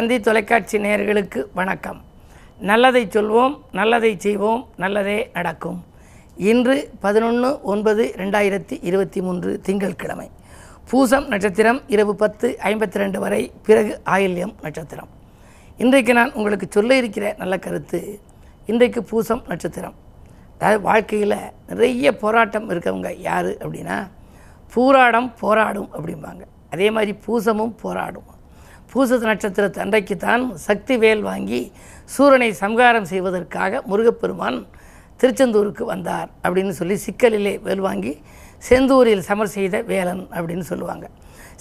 தந்தி தொலைக்காட்சி நேயர்களுக்கு வணக்கம். நல்லதை சொல்வோம் நல்லதை செய்வோம் நல்லதே நடக்கும். இன்று பதினொன்று ஒன்பது ரெண்டாயிரத்தி இருபத்தி மூன்று திங்கட்கிழமை பூசம் நட்சத்திரம் இரவு பத்து ஐம்பத்தி ரெண்டு வரை பிறகு ஆயில்யம் நட்சத்திரம். இன்றைக்கு நான் உங்களுக்கு சொல்ல இருக்கிற நல்ல கருத்து இன்றைக்கு பூசம் நட்சத்திரம். அதாவது வாழ்க்கையில் நிறைய போராட்டம் இருக்கவங்க யார் அப்படின்னா பூராடம் போராடும் அப்படிம்பாங்க. அதே மாதிரி பூசமும் போராடும். பூச நட்சத்திரத்து தண்டைக்குத்தான் சக்தி வேல் வாங்கி சூரனை சம்ஹாரம் செய்வதற்காக முருகப்பெருமான் திருச்செந்தூருக்கு வந்தார் அப்படின்னு சொல்லி சிக்கலிலே வேல் வாங்கி செந்தூரில் சமர் செய்த வேலன் அப்படின்னு சொல்லுவாங்க.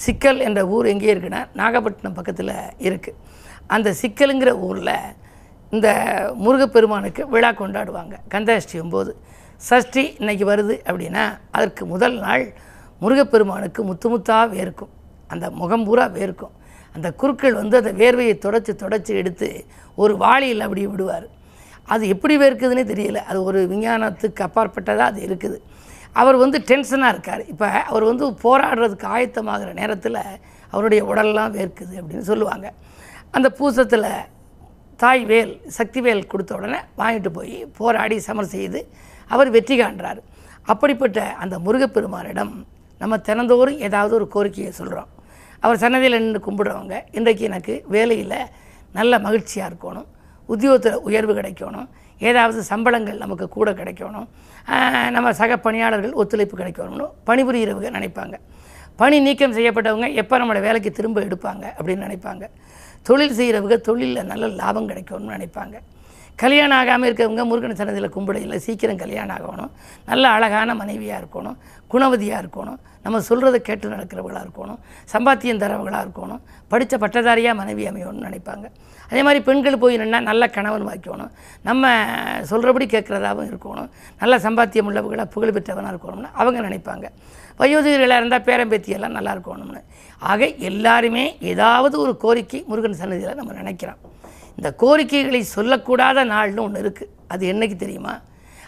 சிக்கல் என்ற ஊர் எங்கே இருக்குன்னா நாகப்பட்டினம் பக்கத்தில் இருக்குது அந்த சிக்கலுங்கிற ஊரில் இந்த முருகப்பெருமானுக்கு விழா கொண்டாடுவாங்க. கந்தாஷ்டி ஒம்போது சஷ்டி இன்னைக்கு வருது அப்படின்னா அதற்கு முதல் நாள் முருகப்பெருமானுக்கு முத்து முத்தாக வேர்க்கும். அந்த முகம் பூரா வேர்க்கும். அந்த குருக்கள் வந்து அந்த வேர்வையை தொடச்சி தொடச்சி எடுத்து ஒரு வாளியில் அப்படி விடுவார். அது எப்படி வேர்க்குதுன்னே தெரியல. அது ஒரு விஞ்ஞானத்துக்கு அப்பாற்பட்டதாக அது இருக்குது. அவர் வந்து டென்ஷனாக இருக்கார். இப்போ அவர் வந்து போராடுறதுக்கு ஆயத்தமாகிற நேரத்தில் அவருடைய உடல்லாம் வேர்க்குது அப்படின்னு சொல்லுவாங்க. அந்த பூசத்தில் தாய் வேல் சக்தி வேல் கொடுத்த உடனே வாங்கிட்டு போய் போராடி சமர் செய்து அவர் வெற்றி காண்றார். அப்படிப்பட்ட அந்த முருகப்பெருமானிடம் நம்ம தினந்தோறும் ஏதாவது ஒரு கோரிக்கையை சொல்கிறோம் அவர் சன்னதியில் நின்று கும்பிடுறவங்க இன்றைக்கு எனக்கு வேலையில் நல்ல மகிழ்ச்சியாக இருக்கணும் உத்தியோகத்தில் உயர்வு கிடைக்கணும் ஏதாவது சம்பளங்கள் நமக்கு கூட கிடைக்கணும் நம்ம சக பணியாளர்கள் ஒத்துழைப்பு கிடைக்கணும்னு பணிபுரிகிறவங்க நினைப்பாங்க. பணி நீக்கம் செய்யப்பட்டவங்க எப்போ நம்மளோட வேலைக்கு திரும்ப எடுப்பாங்க அப்படின்னு நினைப்பாங்க. தொழில் செய்கிறவங்க தொழிலில் நல்ல லாபம் கிடைக்கணும்னு நினைப்பாங்க. கல்யாணம் ஆகாமல் இருக்கிறவங்க முருகன் சன்னதியில் கும்பிடையில் சீக்கிரம் கல்யாணம் ஆகணும் நல்ல அழகான மனைவியாக இருக்கணும் குணவதியாக இருக்கணும் நம்ம சொல்கிறத கேட்டு நடக்கிறவங்களாக இருக்கணும் சம்பாத்தியம் தரவங்களாக இருக்கணும் படித்த பட்டதாரியாக மனைவி அமையணும்னு நினைப்பாங்க. அதே மாதிரி பெண்கள் போய் நின்னா நல்ல கணவன் வாய்க்கணும். நம்ம சொல்கிறபடி கேட்குறதாகவும் இருக்கணும். நல்ல சம்பாத்தியம் உள்ளவங்களாக புகழ் பெற்றவனாக இருக்கணும்னு அவங்க நினைப்பாங்க. வயோதிகர்களாக இருந்தால் பேரம்பேத்தியெல்லாம் நல்லா இருக்கணும்னு. ஆக எல்லாருமே ஏதாவது ஒரு கோரிக்கை முருகன் சன்னதியில் நம்ம நினைக்கிறோம். இந்த கோரிக்கைகளை சொல்லக்கூடாத நாள்னு ஒன்று இருக்குது அது என்னைக்கு தெரியுமா?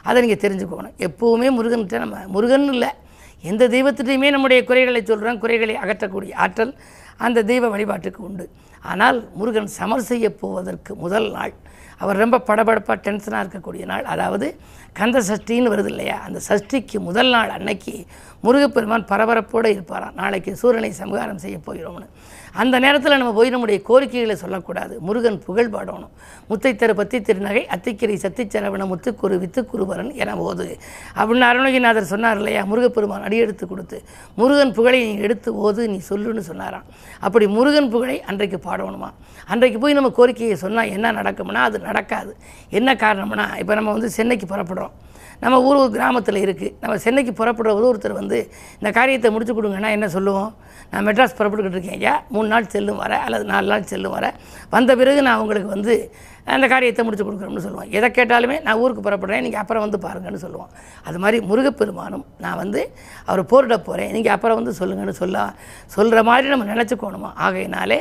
அதை நீங்கள் தெரிஞ்சுக்கோணும். எப்போவுமே முருகன்கிட்ட நம்ம முருகன் இல்லை. எந்த தெய்வத்திட்டையுமே நம்முடைய குறைகளை சொல்கிறோம் குறைகளை அகற்றக்கூடிய ஆற்றல் அந்த தெய்வ வழிபாட்டுக்கு உண்டு. ஆனால் முருகன் சமர் செய்ய போவதற்கு முதல் நாள். அவர் ரொம்ப படபடப்பாக டென்ஷனாக இருக்கக்கூடிய நாள். அதாவது கந்த சஷ்டின்னு வருது இல்லையா? அந்த சஷ்டிக்கு முதல் நாள் அன்னைக்கு முருகப்பெருமான் பரபரப்போடு இருப்பாராம். நாளைக்கு சூரியனை சம்ஹாரம் செய்ய போகிறோம்னு. அந்த நேரத்தில் நம்ம போய் நம்முடைய கோரிக்கைகளை சொல்லக்கூடாது. முருகன் புகழ் பாடணும். முத்தை தரு பத்தி திருநகை அத்திக்கிரை சத்திச்சரவண முத்துக்குரு வித்துக்குருவரன் என போது. அப்படின்னு அருணகிநாதர் சொன்னார் இல்லையா? முருகப்பெருமான் அடியெடுத்து கொடுத்து முருகன் புகழை நீ எடுத்து ஓது நீ சொல்லுன்னு சொன்னாராம். அப்படி முருகன் புகழை அன்றைக்கு பாடணுமா அன்றைக்கு போய் நம்ம கோரிக்கையை சொன்னால் என்ன நடக்கும்னா அது நடக்காது. என்ன காரணம்னா இப்போ நம்ம வந்து சென்னைக்கு புறப்படுறோம். நம்ம ஊர் ஒரு கிராமத்தில் இருக்குது நம்ம சென்னைக்கு புறப்படுற ஒருத்தர் வந்து இந்த காரியத்தை முடிச்சு கொடுங்கன்னா என்ன சொல்லுவோம்? நான் மெட்ராஸ் புறப்பட்டுக்கிட்டு இருக்கேன் ஐயா. மூணு நாள் செல்லும் வர அல்லது நாலு நாள் செல்லும் வர. வந்த பிறகு நான் உங்களுக்கு வந்து அந்த காரியத்தை முடிச்சு கொடுக்குறோம்னு சொல்லுவோம் எதை கேட்டாலுமே நான் ஊருக்கு புறப்படுறேன் நீங்கள் அப்புறம் வந்து பாருங்கன்னு சொல்லுவோம் அது மாதிரி முருகப்பெருமானும் நான் வந்து அவர் போரிட போகிறேன் நீங்கள் அப்புறம் வந்து சொல்லுங்கன்னு சொல்ல சொல்கிற மாதிரி நம்ம நினச்சிக்கோணுமா? ஆகையினாலே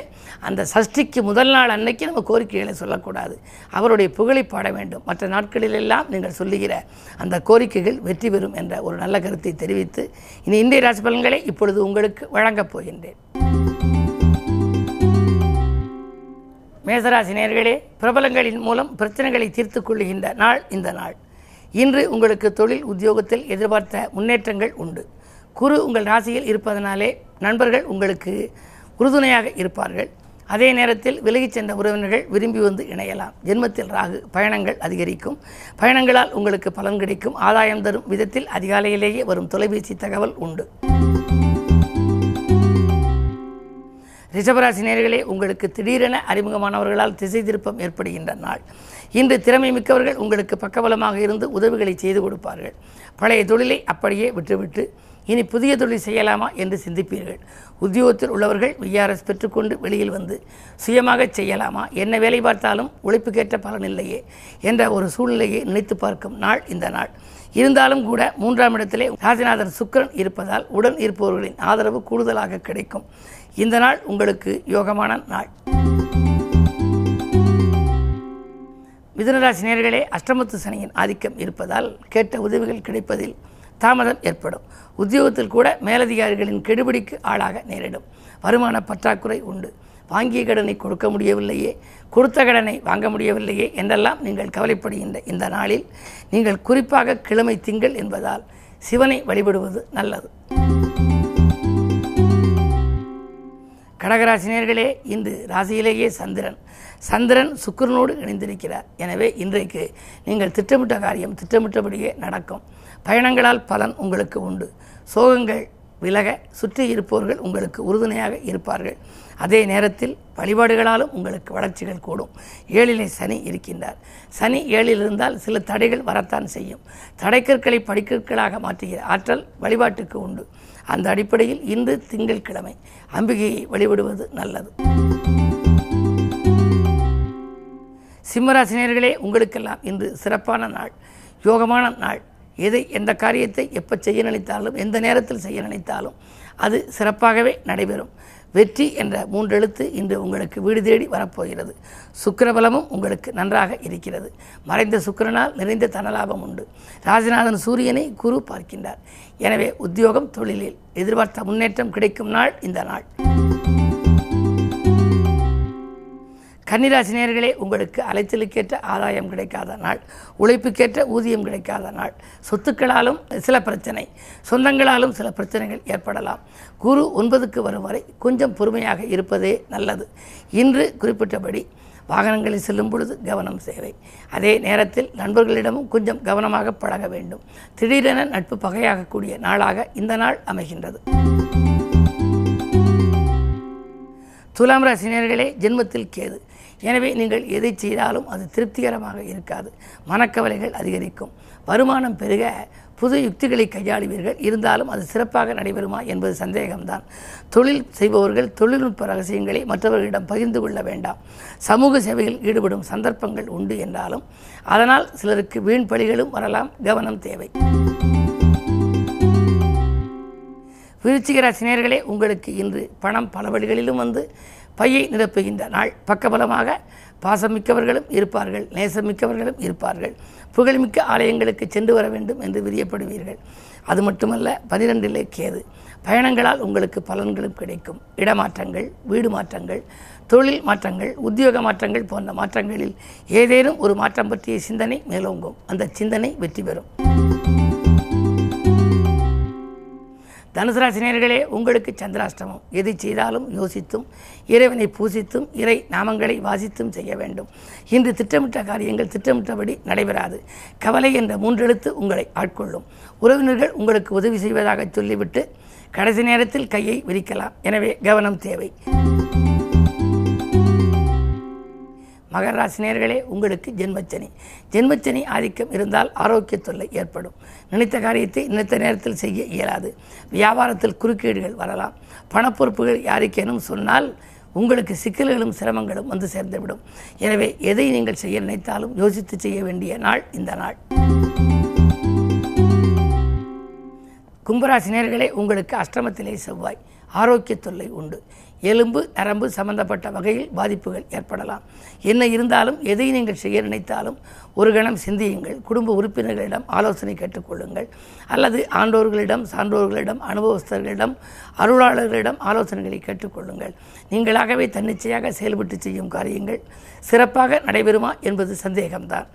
அந்த சஷ்டிக்கு முதல் நாள் அன்னைக்கு நம்ம கோரிக்கைகளை சொல்லக்கூடாது. அவருடைய புகழை பாட வேண்டும். மற்ற நாட்களிலெல்லாம் நீங்கள் சொல்லுகிற அந்த கோரிக்கைகள் வெற்றி பெறும் என்ற ஒரு நல்ல கருத்தை தெரிவித்து இனி இந்திய ராசி பலன்களை இப்பொழுது உங்களுக்கு வழங்கப் போகின்றேன். மேசராசி நேர்களே பிரபலங்களின் மூலம் பிரச்சனைகளை தீர்த்து கொள்ளுகின்ற நாள் இந்த நாள். இன்று உங்களுக்கு தொழில் உத்தியோகத்தில் எதிர்பார்த்த முன்னேற்றங்கள் உண்டு. குரு உங்கள் ராசியில் இருப்பதனாலே நண்பர்கள் உங்களுக்கு உறுதுணையாக இருப்பார்கள். அதே நேரத்தில் விலகிச் சென்ற உறவினர்கள் விரும்பி வந்து இணையலாம். ஜென்மத்தில் ராகு பயணங்கள் அதிகரிக்கும். பயணங்களால் உங்களுக்கு பலன் கிடைக்கும். ஆதாயம் தரும் விதத்தில் அதிகாலையிலேயே வரும் தொலைபேசி தகவல் உண்டு. ரிஷபராசி நேர்களே உங்களுக்கு திடீரென அறிமுகமானவர்களால் திசை திருப்பம் ஏற்படுகின்ற நாள். இன்று திறமை மிக்கவர்கள் உங்களுக்கு பக்கபலமாக இருந்து உதவிகளை செய்து கொடுப்பார்கள். பழைய தொழிலை அப்படியே விட்டுவிட்டு இனி புதிய தொழில் செய்யலாமா என்று சிந்திப்பீர்கள். உத்தியோகத்தில் உள்ளவர்கள் விஆர்எஸ் பெற்றுக்கொண்டு வெளியில் வந்து சுயமாக செய்யலாமா? என்ன வேலை பார்த்தாலும் உழைப்புக்கேற்ற பலன் இல்லையே என்ற ஒரு சூழ்நிலையை நினைத்து பார்க்கும் நாள் இந்த நாள். இருந்தாலும் கூட மூன்றாம் இடத்திலே ராசிநாதன் சுக்கிரன் இருப்பதால் உடன் இருப்பவர்களின் ஆதரவு கூடுதலாக கிடைக்கும். இந்த நாள் உங்களுக்கு யோகமான நாள். மிதுனராசி நேர்களே அஷ்டமத்து சனியின் ஆதிக்கம் இருப்பதால் கேட்ட உதவிகள் கிடைப்பதில் தாமதம் ஏற்படும். உத்தியோகத்தில் கூட மேலதிகாரிகளின் கெடுபிடிக்கு ஆளாக நேரிடும். வருமான பற்றாக்குறை உண்டு. வாங்கிய கடனை கொடுக்க முடியவில்லையே கொடுத்த கடனை வாங்க முடியவில்லையே என்றெல்லாம் நீங்கள் கவலைப்படுகின்ற இந்த நாளில் நீங்கள் குறிப்பாக கிழமை திங்கள் என்பதால் சிவனை வழிபடுவது நல்லது. கடகராசினியர்களே இன்று ராசியிலேயே சந்திரன். சந்திரன் சுக்கரனோடு இணைந்திருக்கிறார். எனவே இன்றைக்கு நீங்கள் திட்டமிட்ட காரியம் திட்டமிட்டபடியே நடக்கும். பயணங்களால் பலன் உங்களுக்கு உண்டு. சோகங்கள் விலக சுற்றி இருப்பவர்கள் உங்களுக்கு உறுதுணையாக இருப்பார்கள். அதே நேரத்தில் வழிபாடுகளாலும் உங்களுக்கு வளர்ச்சிகள் கூடும். ஏழிலே சனி இருக்கின்றார். சனி ஏழில் இருந்தால் சில தடைகள் வரத்தான் செய்யும். தடைக்கற்களை படிக்கற்களாக மாற்றுகிற ஆற்றல் வழிபாட்டுக்கு உண்டு. அந்த அடிப்படையில் இன்று திங்கட்கிழமை அம்பிகையை வழிபடுவது நல்லது. சிம்மராசினியர்களே உங்களுக்கெல்லாம் இன்று சிறப்பான நாள். யோகமான நாள். எதை எந்த காரியத்தை எப்போ செய்ய நினைத்தாலும் எந்த நேரத்தில் செய்ய நினைத்தாலும் அது சிறப்பாகவே நடைபெறும். வெற்றி என்ற மூன்றெழுத்து இன்று உங்களுக்கு வீடு தேடி வரப்போகிறது. சுக்கரபலமும் உங்களுக்கு நன்றாக இருக்கிறது. மறைந்த சுக்கிரனால் நிறைந்த தனலாபம் உண்டு. ராஜநாதன் சூரியனை குரு பார்க்கின்றார். எனவே உத்தியோகம் தொழிலில் எதிர்பார்த்த முன்னேற்றம் கிடைக்கும் நாள் இந்த நாள். கன்னிராசினியர்களே உங்களுக்கு அலைச்சலுக்கேற்ற ஆதாயம் கிடைக்காத நாள் உழைப்புக்கேற்ற ஊதியம் கிடைக்காத நாள். சொத்துக்களாலும் சில பிரச்சனை சொந்தங்களாலும் சில பிரச்சனைகள் ஏற்படலாம். குரு ஒன்பதுக்கு வரும் வரை கொஞ்சம் பொறுமையாக இருப்பதே நல்லது. இன்று குறிப்பிட்டபடி வாகனங்களில் செல்லும் பொழுது கவனம் தேவை அதே நேரத்தில் நண்பர்களிடமும் கொஞ்சம் கவனமாக பழக வேண்டும். திடீரென நட்பு பகையாகக்கூடிய நாளாக இந்த நாள் அமைகின்றது. துலாம் ராசினியர்களே ஜென்மத்தில் கேது. எனவே நீங்கள் எதை செய்தாலும் அது திருப்திகரமாக இருக்காது. மனக்கவலைகள் அதிகரிக்கும். வருமானம் பெருக புது யுக்திகளை கையாளுவீர்கள். இருந்தாலும் அது சிறப்பாக நடைபெறுமா என்பது சந்தேகம்தான். தொழில் செய்பவர்கள் தொழில்நுட்ப ரகசியங்களை மற்றவர்களிடம் பகிர்ந்து கொள்ள வேண்டாம். சமூக சேவையில் ஈடுபடும் சந்தர்ப்பங்கள் உண்டு என்றாலும் அதனால் சிலருக்கு வீண் பழிகளும் வரலாம். கவனம் தேவை. விருச்சிக ராசினியர்களே உங்களுக்கு இன்று பணம் பல வழிகளிலும் வந்து பையை நிரப்புகின்ற நாள். பக்கபலமாக பாசமிக்கவர்களும் இருப்பார்கள் நேசமிக்கவர்களும் இருப்பார்கள். புகழ்மிக்க ஆலயங்களுக்கு சென்று வர வேண்டும் என்று விரியப்படுவீர்கள் அது மட்டுமல்ல பனிரெண்டிலே கேது. பயணங்களால் உங்களுக்கு பலன்களும் கிடைக்கும். இடமாற்றங்கள் வீடு மாற்றங்கள் தொழில் மாற்றங்கள் உத்தியோக மாற்றங்கள் போன்ற மாற்றங்களில் ஏதேனும் ஒரு மாற்றம் பற்றிய சிந்தனை மேலோங்கும். அந்த சிந்தனை வெற்றி பெறும். தனுசு ராசினியர்களே உங்களுக்கு சந்திராஷ்டமம். எது செய்தாலும் யோசித்தும் இறைவனை பூசித்தும் இறை நாமங்களை வாசித்தும் செய்ய வேண்டும். இன்று திட்டமிட்ட காரியங்கள் திட்டமிட்டபடி நடைபெறாது. கவலை என்ற மூன்றெழுத்து உங்களை ஆட்கொள்ளும். உறவினர்கள் உங்களுக்கு உதவி செய்வதாக சொல்லிவிட்டு கடைசி நேரத்தில் கையை விரிக்கலாம். எனவே கவனம் தேவை. மகர ராசினியர்களே உங்களுக்கு ஜென்மச்சனி. ஜென்மச்சனி ஆதிக்கம் இருந்தால் ஆரோக்கிய தொல்லை ஏற்படும். நினைத்த காரியத்தை நினைத்த நேரத்தில் செய்ய இயலாது. வியாபாரத்தில் குறுக்கீடுகள் வரலாம். பணப்பொறுப்புகள் யாருக்கேனும் சொன்னால் உங்களுக்கு சிக்கல்களும் சிரமங்களும் வந்து சேர்ந்துவிடும். எனவே எதை நீங்கள் செய்ய நினைத்தாலும் யோசித்து செய்ய வேண்டிய நாள் இந்த நாள். கும்பராசினியர்களே உங்களுக்கு அஷ்டமத்திலே செவ்வாய். ஆரோக்கிய தொல்லை உண்டு. எலும்பு நரம்பு சம்பந்தப்பட்ட வகையில் பாதிப்புகள் ஏற்படலாம். என்ன இருந்தாலும் எதை நீங்கள் செய்ய நினைத்தாலும் ஒரு கணம் சிந்தியுங்கள். குடும்ப உறுப்பினர்களிடம் ஆலோசனை கேட்டுக்கொள்ளுங்கள். அல்லது ஆண்டோர்களிடம் சான்றோர்களிடம் அனுபவஸ்தர்களிடம் அருளாளர்களிடம் ஆலோசனைகளை கேட்டுக்கொள்ளுங்கள். நீங்களாகவே தன்னிச்சையாக செயல்பட்டு செய்யும் காரியங்கள் சிறப்பாக நடைபெறுமா என்பது சந்தேகம்தான்.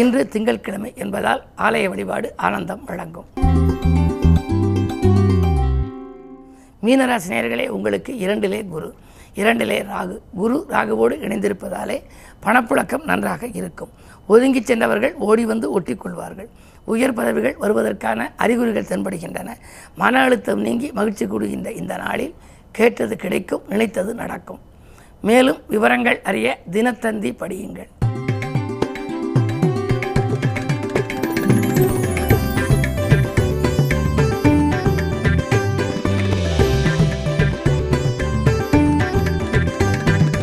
இன்று திங்கட்கிழமை என்பதால் ஆலய வழிபாடு ஆனந்தம் வழங்கும். மீனராசி நேர்களே உங்களுக்கு இரண்டிலே குரு. இரண்டிலே ராகு. குரு ராகுவோடு இணைந்திருப்பதாலே பணப்புழக்கம் நன்றாக இருக்கும். ஒதுங்கி சென்றவர்கள் ஓடி வந்து ஒட்டிக்கொள்வார்கள். உயர் பதவிகள் வருவதற்கான அறிகுறிகள் தென்படுகின்றன. மன அழுத்தம் நீங்கி மகிழ்ச்சி கூடுகின்ற இந்த நாளில் கேட்டது கிடைக்கும் நினைத்தது நடக்கும். மேலும் விவரங்கள் அறிய தினத்தந்தி படியுங்கள்.